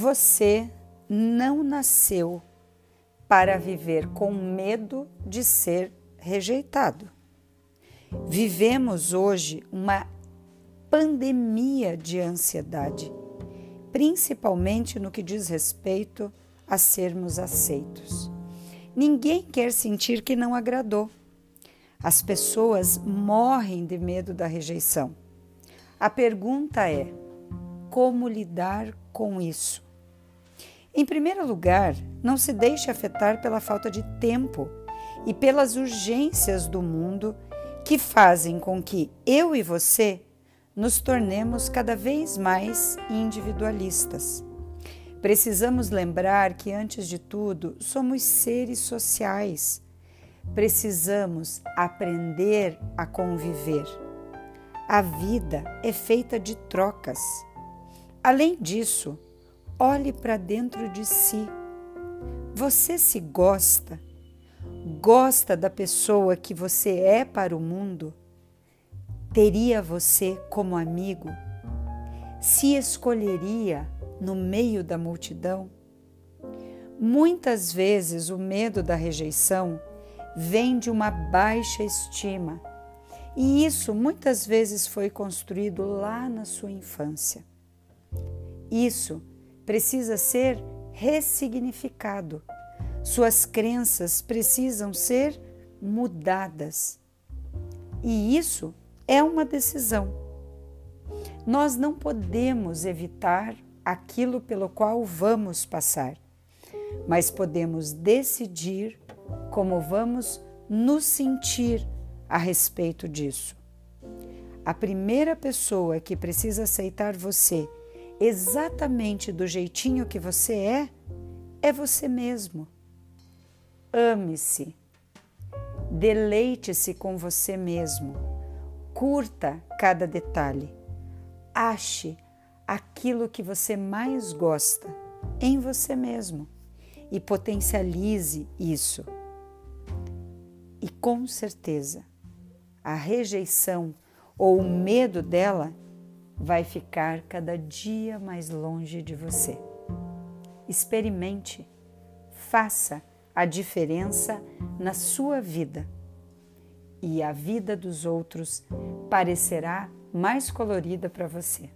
Você não nasceu para viver com medo de ser rejeitado. Vivemos hoje uma pandemia de ansiedade, principalmente no que diz respeito a sermos aceitos. Ninguém quer sentir que não agradou. As pessoas morrem de medo da rejeição. A pergunta é: como lidar com isso? Em primeiro lugar, não se deixe afetar pela falta de tempo e pelas urgências do mundo que fazem com que eu e você nos tornemos cada vez mais individualistas. Precisamos lembrar que, antes de tudo, somos seres sociais. Precisamos aprender a conviver. A vida é feita de trocas. Além disso, olhe para dentro de si. Você se gosta? Gosta da pessoa que você é para o mundo? Teria você como amigo? Se escolheria no meio da multidão? Muitas vezes o medo da rejeição vem de uma baixa estima, e isso muitas vezes foi construído lá na sua infância. Isso precisa ser ressignificado. Suas crenças precisam ser mudadas. E isso é uma decisão. Nós não podemos evitar aquilo pelo qual vamos passar, mas podemos decidir como vamos nos sentir a respeito disso. A primeira pessoa que precisa aceitar você exatamente do jeitinho que você é, é você mesmo. Ame-se, deleite-se com você mesmo, curta cada detalhe, ache aquilo que você mais gosta em você mesmo e potencialize isso. E com certeza, a rejeição ou o medo dela vai ficar cada dia mais longe de você. Experimente, faça a diferença na sua vida e a vida dos outros parecerá mais colorida para você.